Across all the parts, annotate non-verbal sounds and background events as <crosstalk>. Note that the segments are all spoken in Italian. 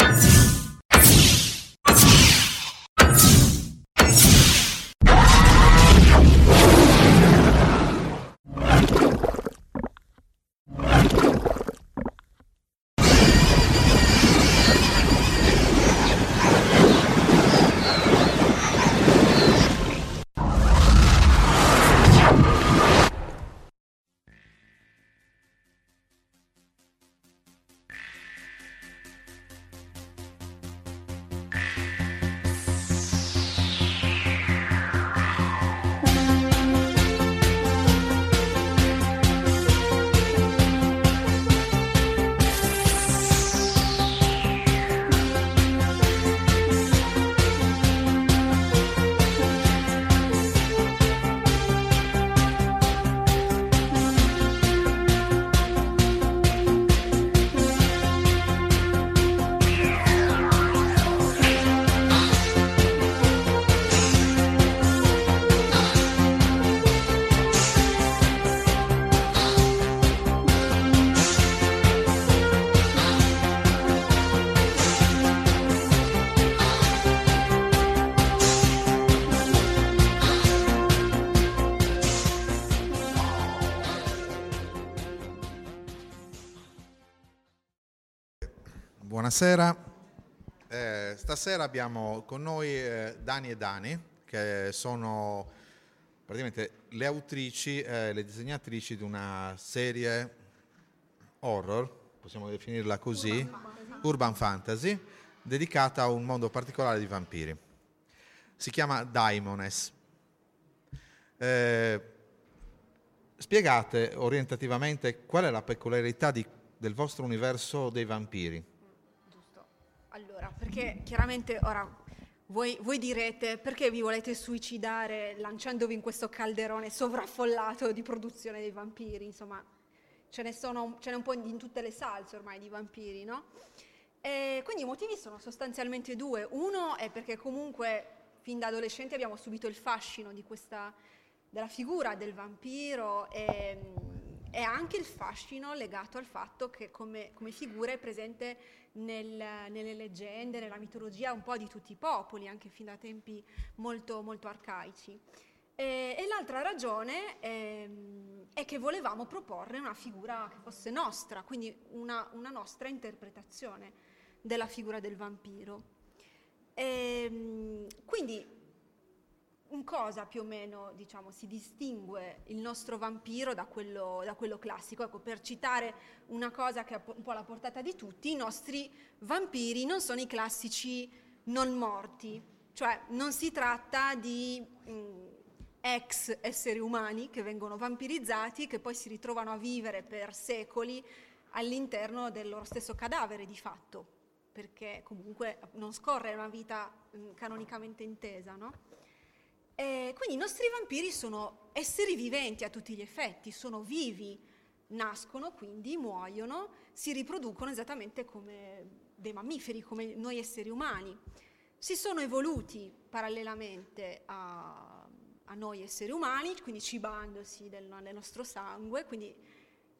Sí. Buonasera, Eh, stasera abbiamo con noi eh, Dani e Dani che sono praticamente le autrici e le disegnatrici di una serie horror, possiamo definirla così, urban fantasy, dedicata a un mondo particolare di vampiri. Si chiama Daimones. Eh, spiegate orientativamente qual è la peculiarità di- del vostro universo dei vampiri. Allora, perché chiaramente ora voi, voi direte perché vi volete suicidare lanciandovi in questo calderone sovraffollato di produzione dei vampiri? Insomma, ce ne sono ce n'è un po' in tutte le salse ormai di vampiri, no? E quindi i motivi sono sostanzialmente due. Uno è perché comunque fin da adolescenti abbiamo subito il fascino questa, della figura del vampiro e, e anche il fascino legato al fatto che come, come figura è presente nel- nelle leggende, nella mitologia un po' di tutti i popoli, anche fin da tempi molto, molto arcaici. E, e l'altra ragione ehm, è che volevamo proporre una figura che fosse nostra, quindi una, una nostra interpretazione della figura del vampiro. Ehm, quindi in cosa più o meno diciamo, si distingue il nostro vampiro da quello, da quello classico? Ecco, per citare una cosa che è un po' alla portata di tutti, i nostri vampiri non sono i classici non morti, Cioè non si tratta di mh, ex esseri umani che vengono vampirizzati, che poi si ritrovano a vivere per secoli all'interno del loro stesso cadavere di fatto, perché comunque non scorre una vita mh, canonicamente intesa, no? E quindi i nostri vampiri sono esseri viventi a tutti gli effetti, sono vivi, nascono, quindi muoiono, si riproducono esattamente come dei mammiferi, come noi esseri umani. Si sono evoluti parallelamente a, a noi esseri umani, quindi cibandosi del, del nostro sangue, quindi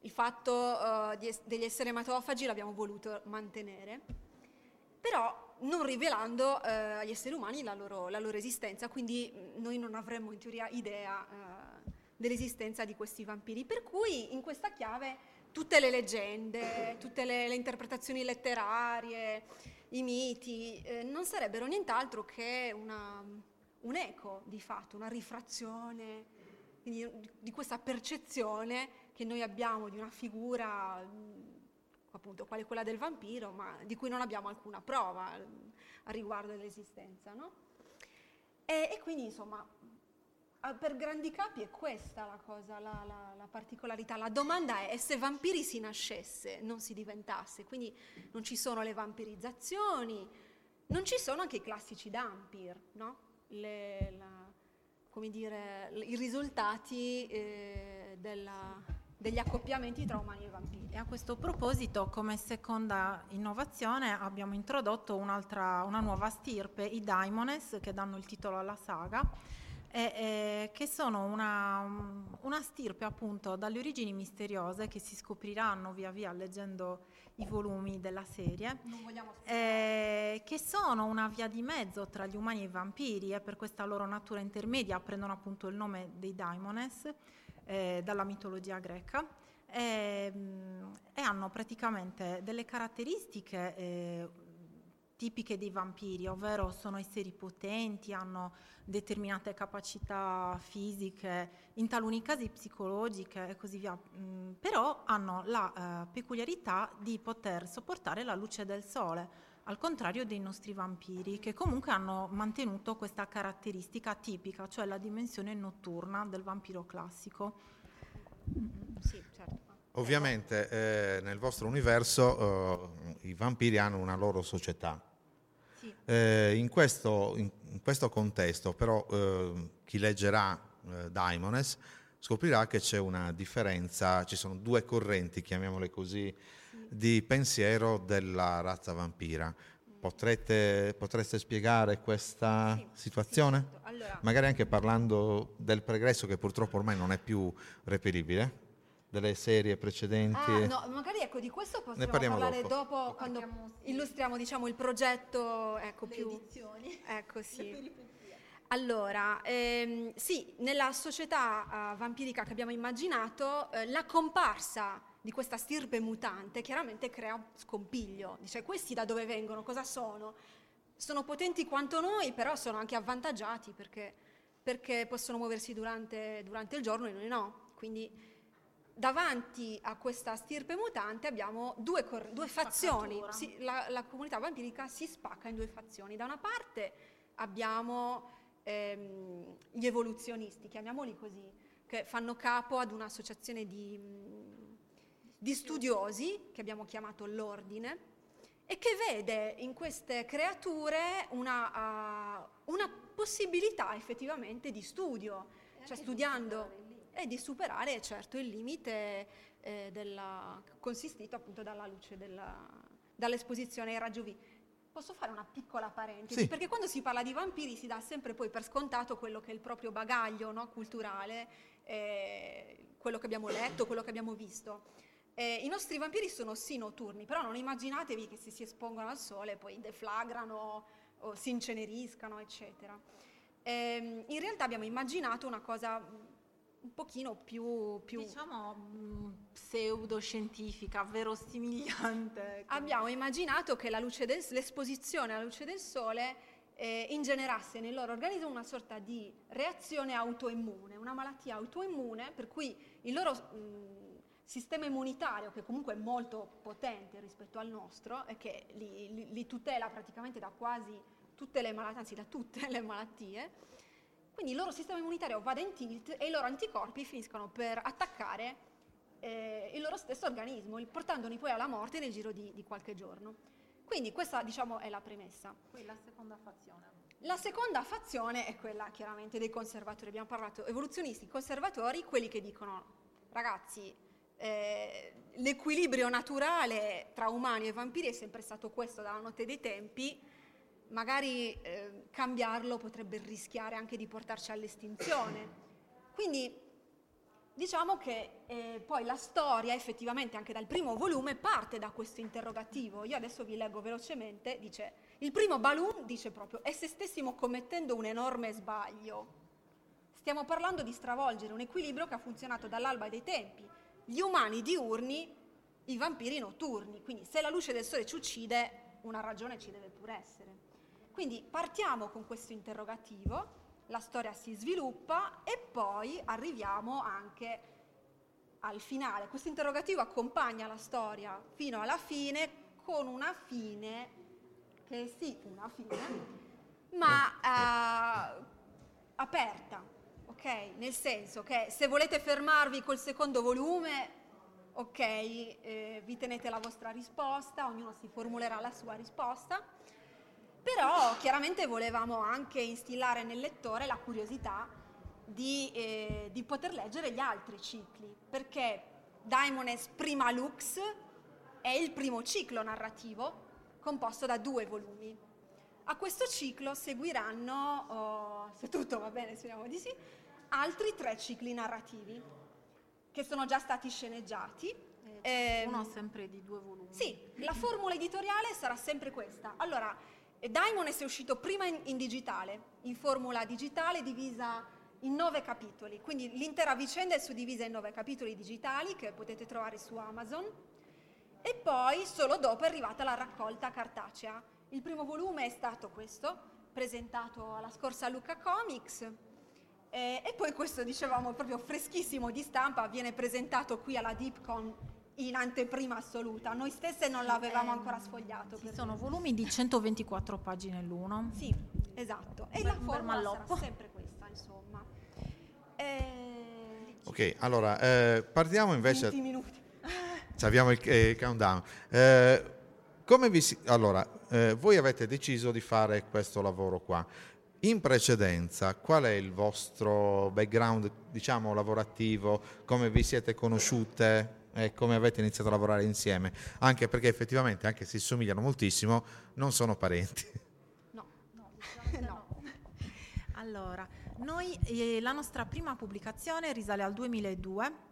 il fatto uh, di, degli esseri ematofagi l'abbiamo voluto mantenere, però non rivelando uh, agli esseri umani la loro, la loro, esistenza, quindi noi non avremmo in teoria idea uh, dell'esistenza di questi vampiri. Per cui in questa chiave tutte le leggende, tutte le, le interpretazioni letterarie, i miti, eh, non sarebbero nient'altro che una, un eco di fatto, una rifrazione di, di questa percezione che noi abbiamo di una figura appunto quale quella del vampiro, ma di cui non abbiamo alcuna prova a riguardo dell'esistenza. No? E, e, quindi insomma, per grandi capi è questa la cosa, la, la, la, particolarità. La domanda è se vampiri si nascesse, non si diventasse, quindi non ci sono le vampirizzazioni, non ci sono anche i classici dampir, no? Le, la, come dire, i risultati eh, della, degli accoppiamenti tra umani e vampiri. E a questo proposito, come seconda innovazione, abbiamo introdotto una nuova stirpe, i Daimones, che danno il titolo alla saga, e, e, che sono una, una, stirpe appunto dalle origini misteriose che si scopriranno via via leggendo i volumi della serie, eh, che sono una via di mezzo tra gli umani e i vampiri e per questa loro natura intermedia prendono appunto il nome dei Daimones eh, dalla mitologia greca e, mm, e, hanno praticamente delle caratteristiche eh, tipiche dei vampiri, ovvero sono esseri potenti, hanno determinate capacità fisiche, in taluni casi psicologiche e così via, mm, però hanno la eh, peculiarità di poter sopportare la luce del sole, al contrario dei nostri vampiri, che comunque hanno mantenuto questa caratteristica tipica, cioè la dimensione notturna del vampiro classico. Sì, certo. Ovviamente eh, nel vostro universo eh, i vampiri hanno una loro società. Sì. Eh, in, questo, in, in, questo, contesto però eh, chi leggerà eh, Daimones scoprirà che c'è una differenza, ci sono due correnti, chiamiamole così, di pensiero della razza vampira. Potrete, potreste spiegare questa sì, situazione? Sì, certo. allora, Magari anche parlando del pregresso che purtroppo ormai non è più reperibile? Delle serie precedenti? Ah, no, magari ecco, di questo possiamo parlare dopo, dopo quando illustriamo diciamo, il progetto ecco, Le più... edizioni. Ecco, <laughs> sì. Allora, ehm, sì, nella società uh, vampirica che abbiamo immaginato, eh, la comparsa di questa stirpe mutante chiaramente crea un scompiglio. Dice, questi da dove vengono? Cosa sono? Sono potenti quanto noi, però sono anche avvantaggiati perché, perché possono muoversi durante, durante, il giorno e noi no. Quindi davanti a questa stirpe mutante abbiamo due, cor- due fazioni. Si, la, la, comunità vampirica si spacca in due fazioni. Da una parte abbiamo ehm, gli evoluzionisti, chiamiamoli così, che fanno capo ad un'associazione di di studiosi, che abbiamo chiamato l'ordine, e che vede in queste creature una, uh, una possibilità effettivamente di studio, cioè studiando e di superare certo il limite eh, della, consistito appunto dalla luce della, dall'esposizione ai raggi UV. Posso fare una piccola parentesi? Sì. Perché quando si parla di vampiri si dà sempre poi per scontato quello che è il proprio bagaglio no, culturale, eh, quello che abbiamo letto, quello che abbiamo visto. Eh, I nostri vampiri sono sì notturni, però non immaginatevi che se si espongono al sole poi deflagrano o si inceneriscano, eccetera. Eh, in realtà abbiamo immaginato una cosa un pochino più... più diciamo mm, pseudoscientifica, verosimigliante. Abbiamo immaginato che del, l'esposizione alla luce del sole eh, ingenerasse nel loro organismo una sorta di reazione autoimmune, una malattia autoimmune per cui il loro... Mh, mm, sistema immunitario che comunque è molto potente rispetto al nostro e che li, li, li tutela praticamente da quasi tutte le malattie, anzi da tutte le malattie, quindi il loro sistema immunitario va in tilt e i loro anticorpi finiscono per attaccare eh, il loro stesso organismo, portandoli poi alla morte nel giro di, di qualche giorno. Quindi questa diciamo è la premessa. Poi la seconda fazione. La seconda fazione è quella chiaramente dei conservatori, abbiamo parlato evoluzionisti, conservatori, quelli che dicono ragazzi eh, l'equilibrio naturale tra umani e vampiri è sempre stato questo dalla notte dei tempi, magari eh, cambiarlo potrebbe rischiare anche di portarci all'estinzione. Quindi diciamo che eh, poi la storia effettivamente anche dal primo volume parte da questo interrogativo. Io adesso vi leggo velocemente, dice, il primo Balloon dice proprio, e se stessimo commettendo un enorme sbaglio? Stiamo parlando di stravolgere un equilibrio che ha funzionato dall'alba dei tempi. Gli umani diurni, i vampiri notturni. Quindi se la luce del sole ci uccide, una ragione ci deve pure essere. Quindi partiamo con questo interrogativo, la storia si sviluppa e poi arriviamo anche al finale. Questo interrogativo accompagna la storia fino alla fine con una fine che sì una fine, ma eh, aperta, ok? Nel senso che se volete fermarvi col secondo volume, ok, eh, vi tenete la vostra risposta, ognuno si formulerà la sua risposta però chiaramente volevamo anche instillare nel lettore la curiosità di, eh, di poter leggere gli altri cicli, perché Daimones Prima Lux è il primo ciclo narrativo composto da due volumi. A questo ciclo seguiranno, oh, se tutto va bene, speriamo di sì, altri tre cicli narrativi che sono già stati sceneggiati. Eh, uno sempre di due volumi. Sì, la formula editoriale sarà sempre questa. Allora, Daimones è uscito prima in, in, digitale, in formula digitale divisa in nove capitoli, quindi l'intera vicenda è suddivisa in nove capitoli digitali che potete trovare su Amazon. E poi solo dopo è arrivata la raccolta cartacea. Il primo volume è stato questo, presentato alla scorsa Luca Comics. Eh, e poi questo dicevamo proprio freschissimo di stampa viene presentato qui alla DeepCon in anteprima assoluta. Noi stesse non l'avevamo ancora sfogliato. Ci sono volumi di 124 pagine l'uno. Sì, esatto. E la forma sarà sempre questa, insomma. Eh... Ok, allora eh, partiamo invece... 20 minuti. Abbiamo il eh, countdown. Eh, come vi si... Allora, eh, voi avete deciso di fare questo lavoro qua. In precedenza, qual è il vostro background, diciamo, lavorativo? Come vi siete conosciute? E come avete iniziato a lavorare insieme, anche perché effettivamente, anche se si somigliano moltissimo, non sono parenti. No, no, no. <laughs> Allora, noi, eh, la nostra prima pubblicazione risale al 2002,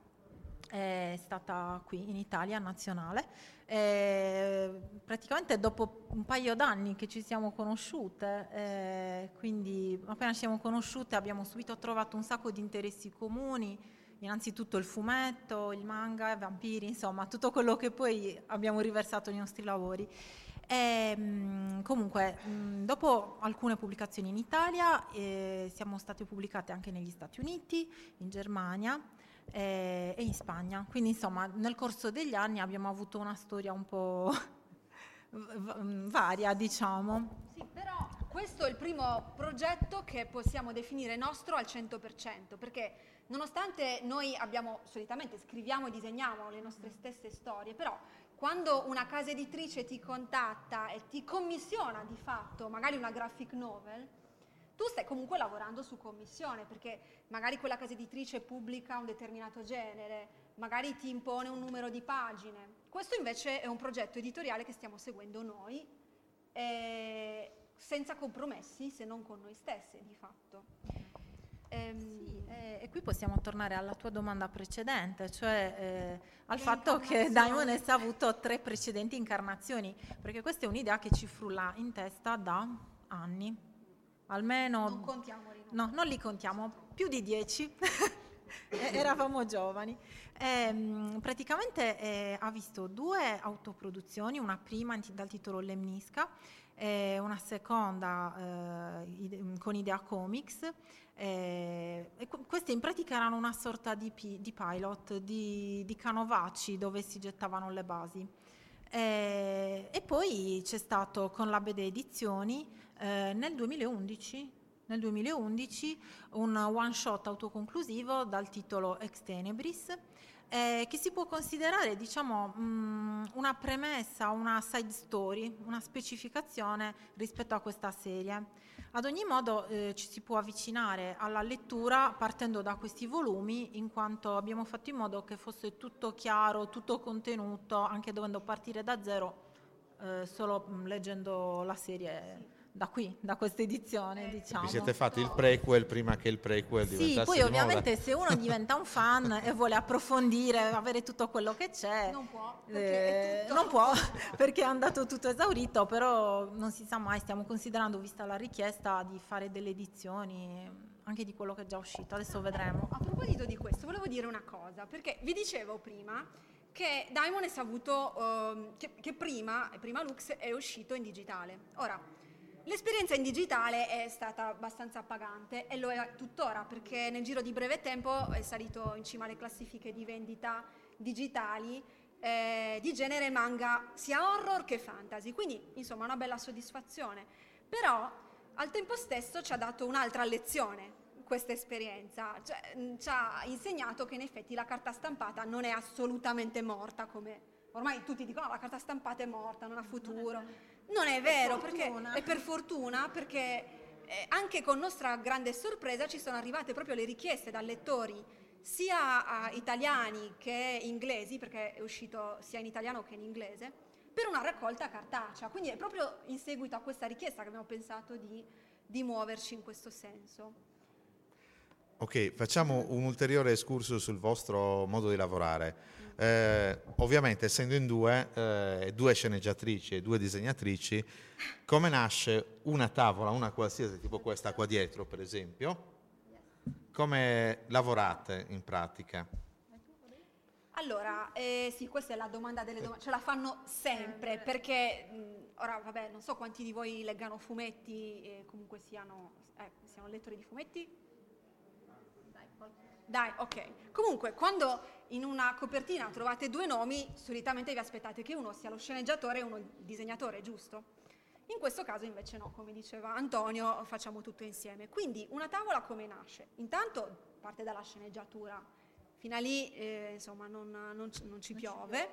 è stata qui in Italia, nazionale. Eh, praticamente dopo un paio d'anni che ci siamo conosciute, eh, quindi appena ci siamo conosciute abbiamo subito trovato un sacco di interessi comuni innanzitutto il fumetto, il manga, i vampiri, insomma tutto quello che poi abbiamo riversato nei nostri lavori. E, mh, comunque, mh, dopo alcune pubblicazioni in Italia, eh, siamo state pubblicate anche negli Stati Uniti, in Germania eh, e in Spagna. Quindi, insomma, nel corso degli anni abbiamo avuto una storia un po' <laughs> varia, diciamo. Sì, però questo è il primo progetto che possiamo definire nostro al 100%, perché Nonostante noi abbiamo, solitamente scriviamo e disegniamo le nostre stesse storie, però quando una casa editrice ti contatta e ti commissiona di fatto magari una graphic novel, tu stai comunque lavorando su commissione perché magari quella casa editrice pubblica un determinato genere, magari ti impone un numero di pagine. Questo invece è un progetto editoriale che stiamo seguendo noi, eh, senza compromessi se non con noi stessi di fatto. Ehm, sì, eh, e qui possiamo tornare alla tua domanda precedente, cioè eh, al fatto che Daimones ha avuto tre precedenti incarnazioni, perché questa è un'idea che ci frulla in testa da anni, almeno... Non contiamoli. No, non li contiamo, più di dieci. <laughs> Eravamo giovani. E, praticamente eh, ha visto due autoproduzioni, una prima dal titolo Lemnisca e una seconda eh, con Idea Comics eh, queste in pratica erano una sorta di, pi, di pilot, di, di, canovacci dove si gettavano le basi. E, e poi c'è stato con la Bede Edizioni eh, nel 2011 nel 2011 un one shot autoconclusivo dal titolo Ex Tenebris eh, che si può considerare diciamo, mh, mm, una premessa, una side story, una specificazione rispetto a questa serie. Ad ogni modo eh, ci si può avvicinare alla lettura partendo da questi volumi, in quanto abbiamo fatto in modo che fosse tutto chiaro, tutto contenuto, anche dovendo partire da zero, eh, solo mh, mm, leggendo la serie da qui, da questa edizione, diciamo. Vi siete fatti il prequel prima che il prequel sì, diventasse poi ovviamente se uno <laughs> diventa un fan e vuole approfondire, avere tutto quello che c'è, non può, perché, eh, non può, <laughs> perché è andato tutto esaurito, però non si sa mai, stiamo considerando, vista la richiesta, di fare delle edizioni anche di quello che è già uscito, adesso vedremo. A proposito di questo, volevo dire una cosa, perché vi dicevo prima che Diamond ha avuto, uh, che, che prima, prima Lux è uscito in digitale. Ora, L'esperienza in digitale è stata abbastanza appagante e lo è tuttora perché nel giro di breve tempo è salito in cima alle classifiche di vendita digitali eh, di genere manga sia horror che fantasy, quindi insomma una bella soddisfazione. Però al tempo stesso ci ha dato un'altra lezione questa esperienza, cioè, ci ha insegnato che in effetti la carta stampata non è assolutamente morta come ormai tutti dicono oh, la carta stampata è morta, non ha futuro. Non è vero, per perché è per fortuna, perché eh, anche con nostra grande sorpresa ci sono arrivate proprio le richieste da lettori sia italiani che inglesi, perché è uscito sia in italiano che in inglese, per una raccolta cartacea. Quindi è proprio in seguito a questa richiesta che abbiamo pensato di, di muoverci in questo senso. Ok, facciamo un ulteriore escurso sul vostro modo di lavorare. Eh, ovviamente essendo in due, eh, due sceneggiatrici e due disegnatrici, come nasce una tavola, una qualsiasi, tipo questa qua dietro per esempio? Come lavorate in pratica? Allora, eh, sì, questa è la domanda delle domande, ce la fanno sempre, perché mh, ora, vabbè, non so quanti di voi leggano fumetti comunque siano, eh, siano lettori di fumetti. Dai, ok. Comunque, quando in una copertina trovate due nomi, solitamente vi aspettate che uno sia lo sceneggiatore e uno il disegnatore, giusto? In questo caso invece no, come diceva Antonio, facciamo tutto insieme. Quindi una tavola come nasce? Intanto parte dalla sceneggiatura, fino a lì eh, insomma non, non, non ci piove.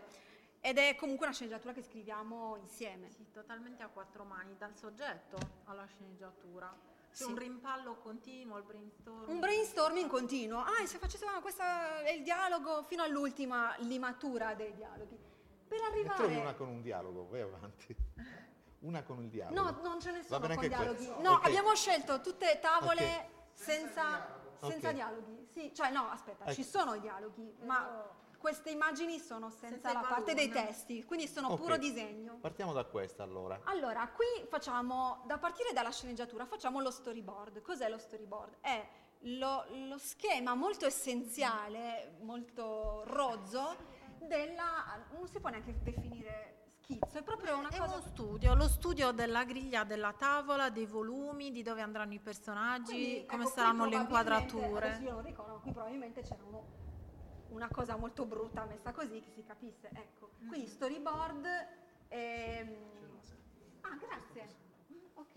Ed è comunque una sceneggiatura che scriviamo insieme. Sì, totalmente a quattro mani, dal soggetto alla sceneggiatura. C'è Sì. un rimpallo continuo, il brainstorming. Un brainstorming continuo. Ah, e se facessimo questo è il dialogo fino all'ultima limatura dei dialoghi. Per Ne trovi arrivare... una con un dialogo, vai avanti. <laughs> Una con il dialogo. No, non ce ne sono con dialoghi. questo. No, Ok. abbiamo scelto tutte tavole Ok. senza, senza Ok. dialoghi. Sì, cioè no, aspetta, Ecco. ci sono i dialoghi, ma queste immagini sono senza, Senza la parte dei testi, quindi sono Ok. puro disegno. Partiamo da questa allora. Allora, qui facciamo, da partire dalla sceneggiatura, facciamo lo storyboard. Cos'è lo storyboard? È lo, lo schema molto essenziale, molto rozzo, della... non si può neanche definire schizzo, è proprio una È cosa... uno studio, lo studio della griglia della tavola, dei volumi, di dove andranno i personaggi, Quindi, come ecco, saranno le inquadrature. Io non ricordo, qui probabilmente c'era uno- una cosa molto brutta messa così che si capisse. Ecco, quindi storyboard. ehm, Ah, grazie. Ok.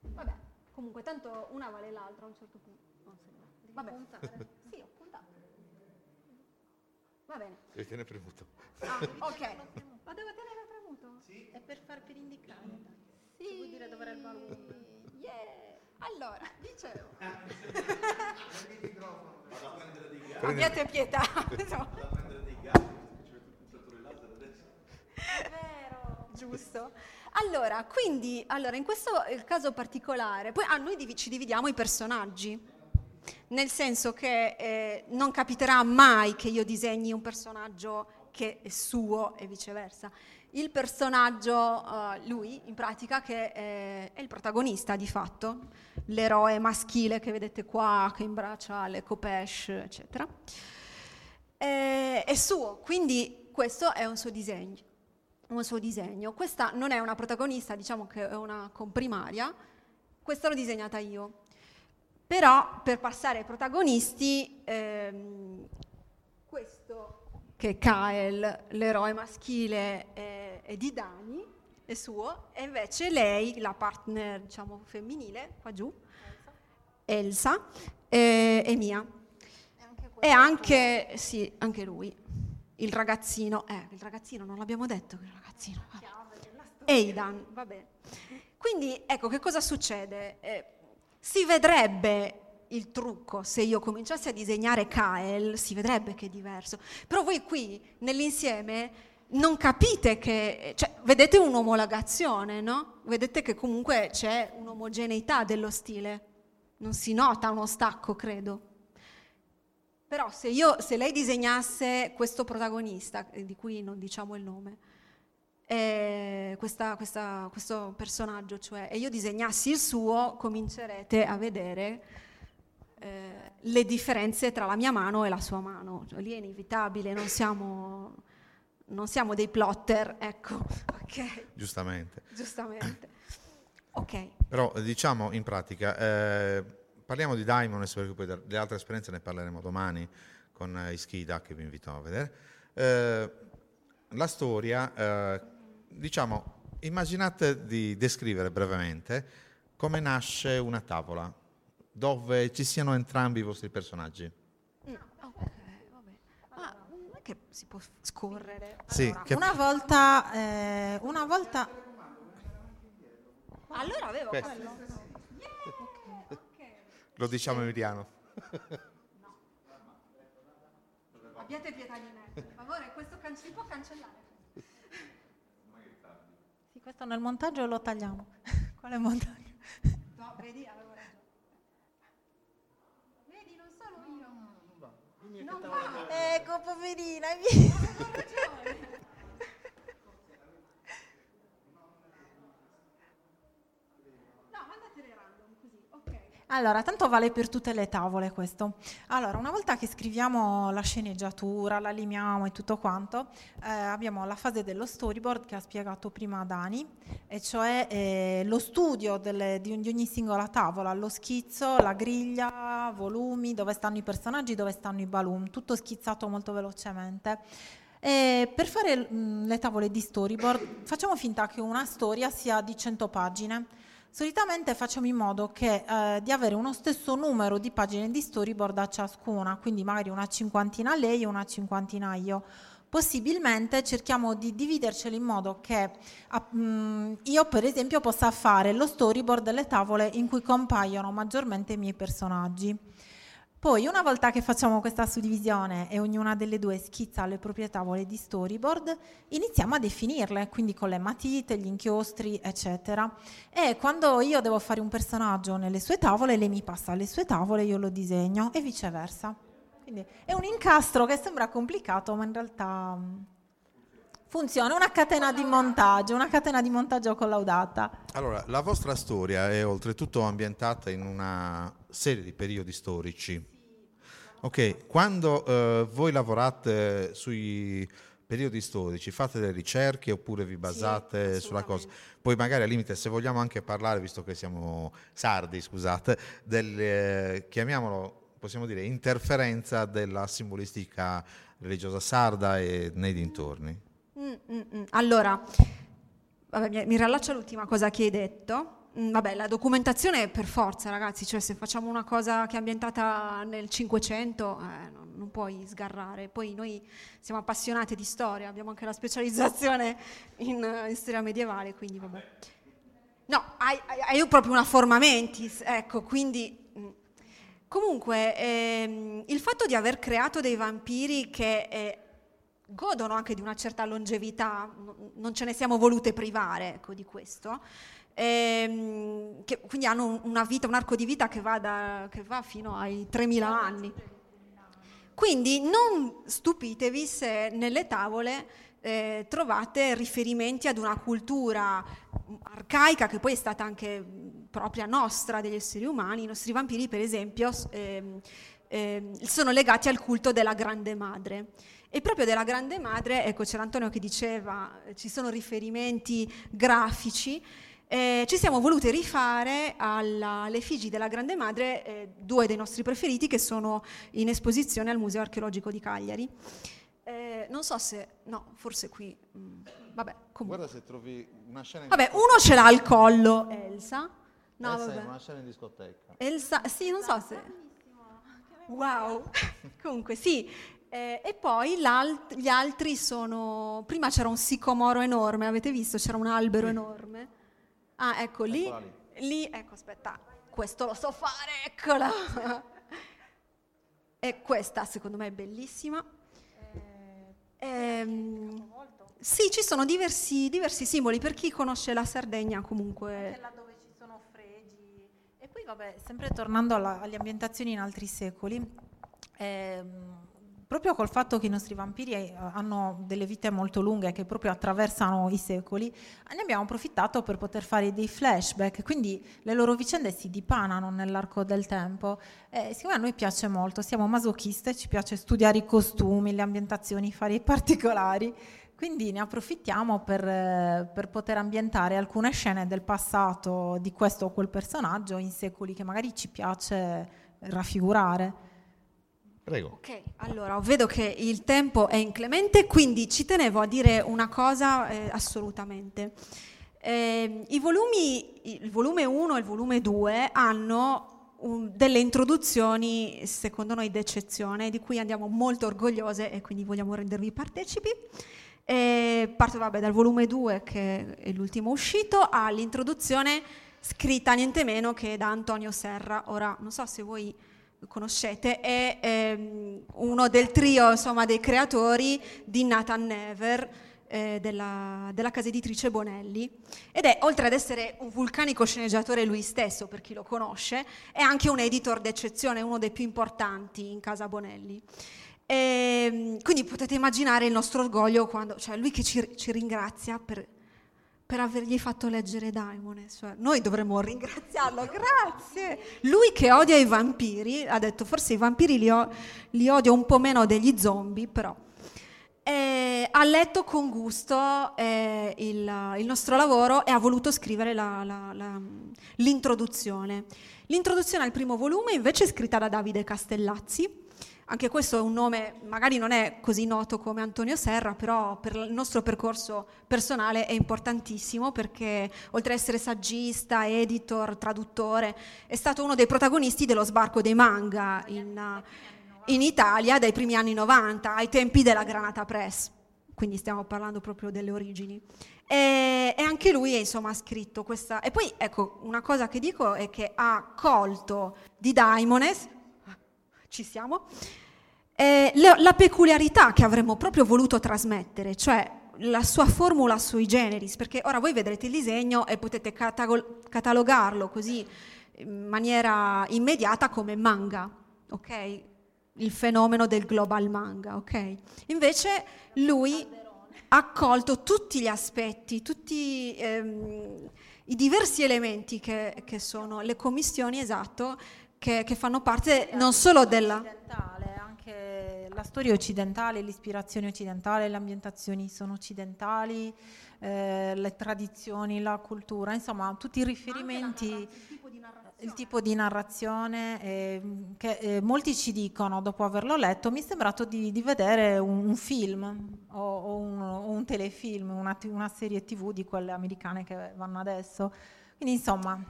Vabbè, comunque, tanto una vale l'altra a un certo punto. Non sembra. Vabbè. <laughs> Sì, ho puntato. Va bene. Devi tenere premuto. Ah, <laughs> ok. Ma devo tenere premuto? È per farvi indicare. Sì. Vuol dire dove era il valore. Yeah. Allora, dicevo. <laughs> Prendi- Abbiate pietà. <laughs> Insomma. Giusto. Allora, quindi, allora, in questo eh, caso particolare, poi a noi divi- ci dividiamo i personaggi, nel senso che eh, non capiterà mai che io disegni un personaggio che è suo e viceversa. Il personaggio, eh, lui, in pratica, che è, è il protagonista di fatto, l'eroe maschile che vedete qua, che imbraccia le copesh, eccetera, è, è suo, quindi questo è un suo disegno un suo disegno. Questa non è una protagonista, diciamo che è una comprimaria, questa l'ho disegnata io. Però per passare ai protagonisti, ehm, questo che Kael, l'eroe maschile, è, è di Dani, è suo, e invece lei, la partner diciamo femminile, qua giù, Elsa, è, è mia. E anche, sì, anche lui, il ragazzino, eh, il ragazzino, non l'abbiamo detto il ragazzino, Eidan, va bene. Quindi ecco che cosa succede? Eh, si vedrebbe il trucco, se io cominciassi a disegnare Kael, si vedrebbe che è diverso. Però voi qui, nell'insieme, non capite che, cioè, vedete un'omologazione, no? Vedete che comunque c'è un'omogeneità dello stile, non si nota uno stacco, credo. Però se, io, se lei disegnasse questo protagonista, di cui non diciamo il nome, eh, questa, questa, questo personaggio, cioè, e io disegnassi il suo, comincerete a vedere eh, le differenze tra la mia mano e la sua mano. Cioè, lì è inevitabile, non siamo, non siamo dei plotter, ecco. <laughs> Okay. Giustamente. Giustamente. <coughs> Ok. Però diciamo in pratica, eh, parliamo di Daimones perché poi delle altre esperienze ne parleremo domani con eh, Ischida che vi invito a vedere. Eh, la storia, eh, diciamo, immaginate di descrivere brevemente come nasce una tavola dove ci siano entrambi i vostri personaggi. No, ok, vabbè. Ma non è che si può scorrere. Sì, Allora, che- una volta, eh, una volta Allora avevo Questo. quello. <laughs> lo diciamo Emiliano. Abbiate pietà di me. Per favore, questo can- si può cancellare. sì, questo nel montaggio lo tagliamo. <laughs> Quale montaggio? No, vedi, avevo ragione. Vedi, non sono Non. Ecco, poverina, <laughs> hai visto? No, mandatele random così, ok. Allora, tanto vale per tutte le tavole questo. Allora, una volta che scriviamo la sceneggiatura, la limiamo e tutto quanto, eh, abbiamo la fase dello storyboard che ha spiegato prima Dani, e cioè eh, lo studio delle- di, di ogni singola tavola, lo schizzo, la griglia, volumi, dove stanno i personaggi, dove stanno i balloon, tutto schizzato molto velocemente. E per fare mm, le tavole di storyboard facciamo finta che una storia sia di 100 pagine. Solitamente facciamo in modo che, eh, di avere uno stesso numero di pagine di storyboard a ciascuna, quindi magari una cinquantina lei e una cinquantina io. Possibilmente cerchiamo di dividerceli in modo che ah, mm, io per esempio possa fare lo storyboard delle tavole in cui compaiono maggiormente i miei personaggi. Poi, una volta che facciamo questa suddivisione e ognuna delle due schizza le proprie tavole di storyboard, iniziamo a definirle, quindi con le matite, gli inchiostri, eccetera. E quando io devo fare un personaggio nelle sue tavole, lei mi passa le sue tavole, io lo disegno e viceversa. Quindi è un incastro che sembra complicato, ma in realtà mm, funziona, una catena di montaggio, una catena di montaggio collaudata. Allora, la vostra storia è oltretutto ambientata in una serie di periodi storici. Ok, quando eh, voi lavorate sui periodi storici, fate delle ricerche oppure vi basate sulla cosa? Poi magari al limite, se vogliamo anche parlare, visto che siamo sardi, scusate, del, eh, chiamiamolo, possiamo dire, interferenza della simbolistica religiosa sarda e nei dintorni. Mm, mm, mm. Allora, vabbè, mi, riallaccio all'ultima cosa che hai detto. Vabbè, la documentazione per forza, ragazzi, cioè se facciamo una cosa che è ambientata nel 500, eh, non, non puoi sgarrare. Poi noi siamo appassionati di storia, abbiamo anche la specializzazione in, eh, in storia medievale, quindi vabbè. No, hai, hai- proprio una forma mentis, ecco, quindi... Comunque, ehm, il fatto di aver creato dei vampiri che eh, godono anche di una certa longevità, non ce ne siamo volute privare ecco, di questo, ehm, che quindi hanno un- una vita, un arco di vita che va, da- che va fino ai 3.000 anni. Quindi non stupitevi se nelle tavole eh, trovate riferimenti ad una cultura arcaica che poi è stata anche propria nostra degli esseri umani. I nostri vampiri, per esempio, ehm, ehm, sono legati al culto della Grande Madre. E proprio della Grande Madre, ecco c'era Antonio che diceva, eh, ci sono riferimenti grafici, eh, ci siamo voluti rifare alle effigie della Grande Madre, eh, due dei nostri preferiti che sono in esposizione al Museo Archeologico di Cagliari. Eh, non so se... No, forse qui... mm, vabbè, comunque. Guarda se trovi una scena in Vabbè, uno ce l'ha al collo, Elsa. No, Elsa è vabbè. una scena in discoteca. Elsa, sì, non so se... Wow, <laughs> comunque sì. Eh, e poi gli altri sono... Prima c'era un sicomoro enorme, avete visto? C'era un albero enorme. Ah, ecco lì. Lì, ecco, aspetta, questo lo so fare, eccola. E questa secondo me è bellissima. Ehm, sì, ci sono diversi, diversi simboli. Per chi conosce la Sardegna comunque... Anche là dove ci sono fregi. E poi, vabbè, sempre tornando alla- alle ambientazioni in altri secoli, ehm, proprio col fatto che i nostri vampiri eh, hanno delle vite molto lunghe che proprio attraversano i secoli, ne abbiamo approfittato per poter fare dei flashback, quindi le loro vicende si dipanano nell'arco del tempo. E siccome a noi piace molto, siamo masochiste, ci piace studiare i costumi, le ambientazioni, fare i <laughs> particolari. Quindi ne approfittiamo per, eh, per poter ambientare alcune scene del passato di questo o quel personaggio in secoli che magari ci piace raffigurare. Prego. Ok, allora vedo che il tempo è inclemente, quindi ci tenevo a dire una cosa eh, assolutamente. Eh, I volumi, il volume 1 e il volume 2 hanno un- delle introduzioni, secondo noi, d'eccezione, di cui andiamo molto orgogliose e quindi vogliamo rendervi partecipi. E parto vabbè, dal volume 2, che è l'ultimo uscito, all'introduzione scritta niente meno che da Antonio Serra. Ora, non so se voi conoscete, è ehm, uno del trio insomma, dei creatori di Nathan Never, eh, della, della casa editrice Bonelli. Ed è, oltre ad essere un vulcanico sceneggiatore lui stesso, per chi lo conosce, è anche un editor d'eccezione, uno dei più importanti in casa Bonelli. E, quindi potete immaginare il nostro orgoglio quando, cioè lui che ci, ci ringrazia per, per avergli fatto leggere Daimone. Cioè, noi dovremmo ringraziarlo, grazie. Lui che odia i vampiri, ha detto forse i vampiri li, o- li odio un po' meno degli zombie, però. Eh, ha letto con gusto eh, il, il nostro lavoro e ha voluto scrivere la- la- la- l'introduzione. L'introduzione al primo volume invece è scritta da Davide Castellazzi. Anche questo è un nome, magari non è così noto come Antonio Serra, però per il nostro percorso personale è importantissimo perché oltre ad essere saggista, editor, traduttore, è stato uno dei protagonisti dello sbarco dei manga in, in Italia dai primi anni 90, ai tempi della Granata Press. Quindi stiamo parlando proprio delle origini. E, e anche lui insomma, ha scritto questa... E poi ecco, una cosa che dico è che ha colto di Daimones, ci siamo, eh, la, peculiarità che avremmo proprio voluto trasmettere, cioè la sua formula sui generis, perché ora voi vedrete il disegno e potete catago- catalogarlo così in maniera immediata come manga, ok? Il fenomeno del global manga, ok? Invece lui ha colto tutti gli aspetti, tutti ehm, i diversi elementi che, che sono le commissioni, esatto, che, che fanno parte non solo della... occidentale, anche la storia occidentale, l'ispirazione occidentale, le ambientazioni sono occidentali, eh, le tradizioni, la cultura, insomma tutti i riferimenti, il tipo di narrazione eh, che eh, molti ci dicono dopo averlo letto, mi è sembrato di, di vedere un, un film o, o un, o un telefilm, una, una serie tv di quelle americane che vanno adesso. Quindi insomma, mm,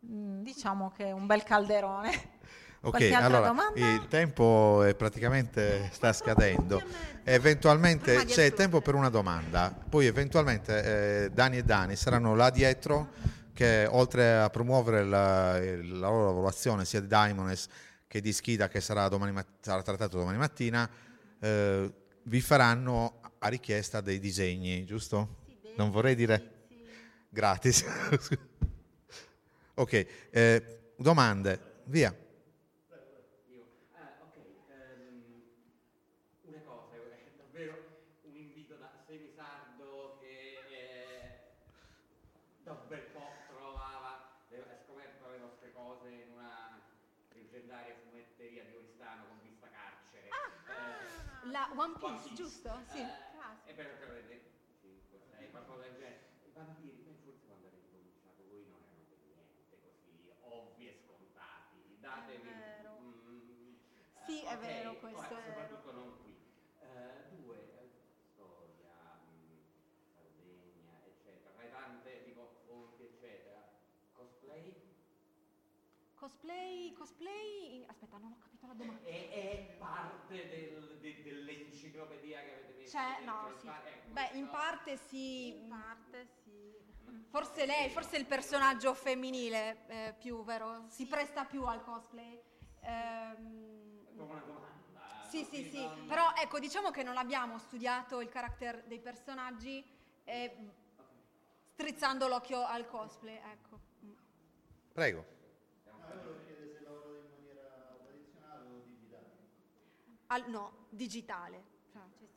diciamo che è un bel calderone. Ok, allora il tempo è praticamente sta scadendo. Eventualmente c'è tempo per una domanda. Poi eventualmente eh, Dani e Dani saranno là dietro che oltre a promuovere la, la loro lavorazione sia di Daimones che di Schida che sarà, domani sarà trattato domani mattina, eh, vi faranno a richiesta dei disegni, giusto? Non vorrei dire gratis. <laughs> ok, eh, domande, via. Ah, ok, una cosa, è davvero un invito da semisardo che da un bel po' trovava, le- ha scoperto le nostre cose in una leggendaria fumetteria di Oristano con vista carcere. La One One Piece, Piece. giusto? Sì. eh, e per per vedere, sì, cos'è, qualcosa del genere. I vampiri, datemi. È mm, mm, mm, mm, sì, eh, okay, è vero questo. Poi, soprattutto vero. non qui. Uh, due, eh, storia, Sardegna, eccetera, fai tante, tipo, fonti, eccetera. Cosplay? Cosplay, cosplay, aspetta, non ho capito la domanda. È, è parte del, de, dell'enciclopedia che avete visto? Cioè, no, sì. Ecco, Beh, in parte sì. In parte sì Forse lei, forse il personaggio femminile eh, più, vero? Si Sì. presta più al cosplay. Ehm, domanda. sì, sì, sì. Però ecco, diciamo che non abbiamo studiato il carattere dei personaggi eh, strizzando l'occhio al cosplay, ecco. Prego. Al- no, digitale.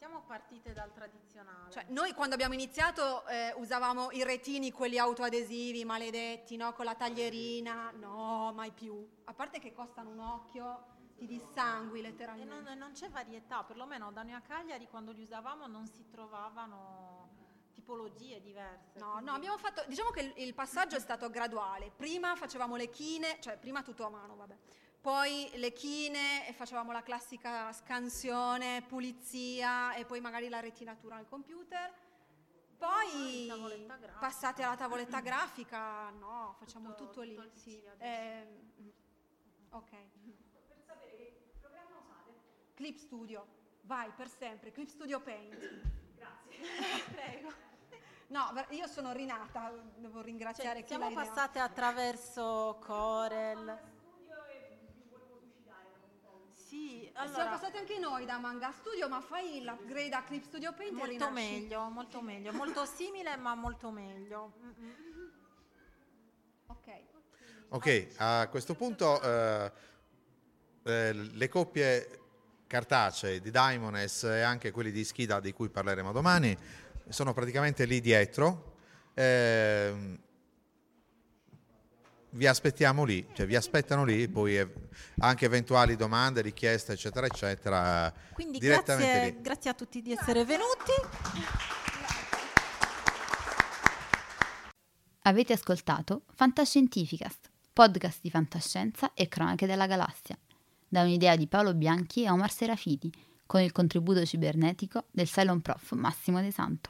Siamo partite dal tradizionale. Cioè, noi quando abbiamo iniziato eh, usavamo i retini, quelli autoadesivi, maledetti, no? Con la taglierina. No, mai più. A parte che costano un occhio, ti dissangui e letteralmente. non, e non c'è varietà, perlomeno da noi a Cagliari quando li usavamo non si trovavano tipologie diverse. No, quindi- no, abbiamo fatto, diciamo che il, il passaggio è stato graduale. Prima facevamo le chine, cioè prima tutto a mano, vabbè. Poi le chine e facevamo la classica scansione, pulizia e poi magari la retinatura al computer. Poi grafica. passate alla tavoletta <clears throat> grafica, no, facciamo tutto, Tutto- lì. tutto sì. Ehm, ok. Per sapere che programma usate? Clip Studio, vai per sempre, Clip Studio Paint. Grazie. Prego. <laughs> No, io sono rinata, devo ringraziare Cioè, chi siamo passate attraverso Corel. Sì, Siamo allora, passati anche noi da Manga Studio, ma fai l'upgrade a Clip Studio Paint e molto meglio, molto meglio, molto <laughs> simile ma molto meglio. Ok. Ok, a questo punto eh, eh, le coppie cartacee di Daimones e anche quelli di Schida di cui parleremo domani sono praticamente lì dietro. Ehm, vi aspettiamo lì, cioè vi aspettano lì, poi anche eventuali domande, richieste, eccetera, eccetera, Quindi direttamente grazie, lì. grazie a tutti di essere venuti. Avete ascoltato Fantascientificast, podcast di fantascienza e cronache della galassia, da un'idea di Paolo Bianchi e Omar Serafiti, con il contributo cibernetico del Cylon Prof Massimo De Santo.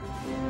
Bye.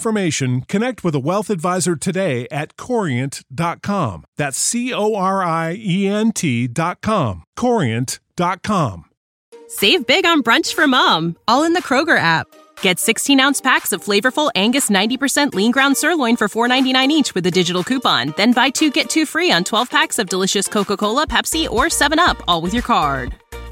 information, connect with a wealth advisor today at corient.com. That's C O R I E N T.com. Corient.com. Save big on brunch for mom, all in the Kroger app. Get 16 ounce packs of flavorful Angus 90% lean ground sirloin for $4.99 each with a digital coupon. Then buy two get two free on 12 packs of delicious Coca Cola, Pepsi, or 7UP, all with your card.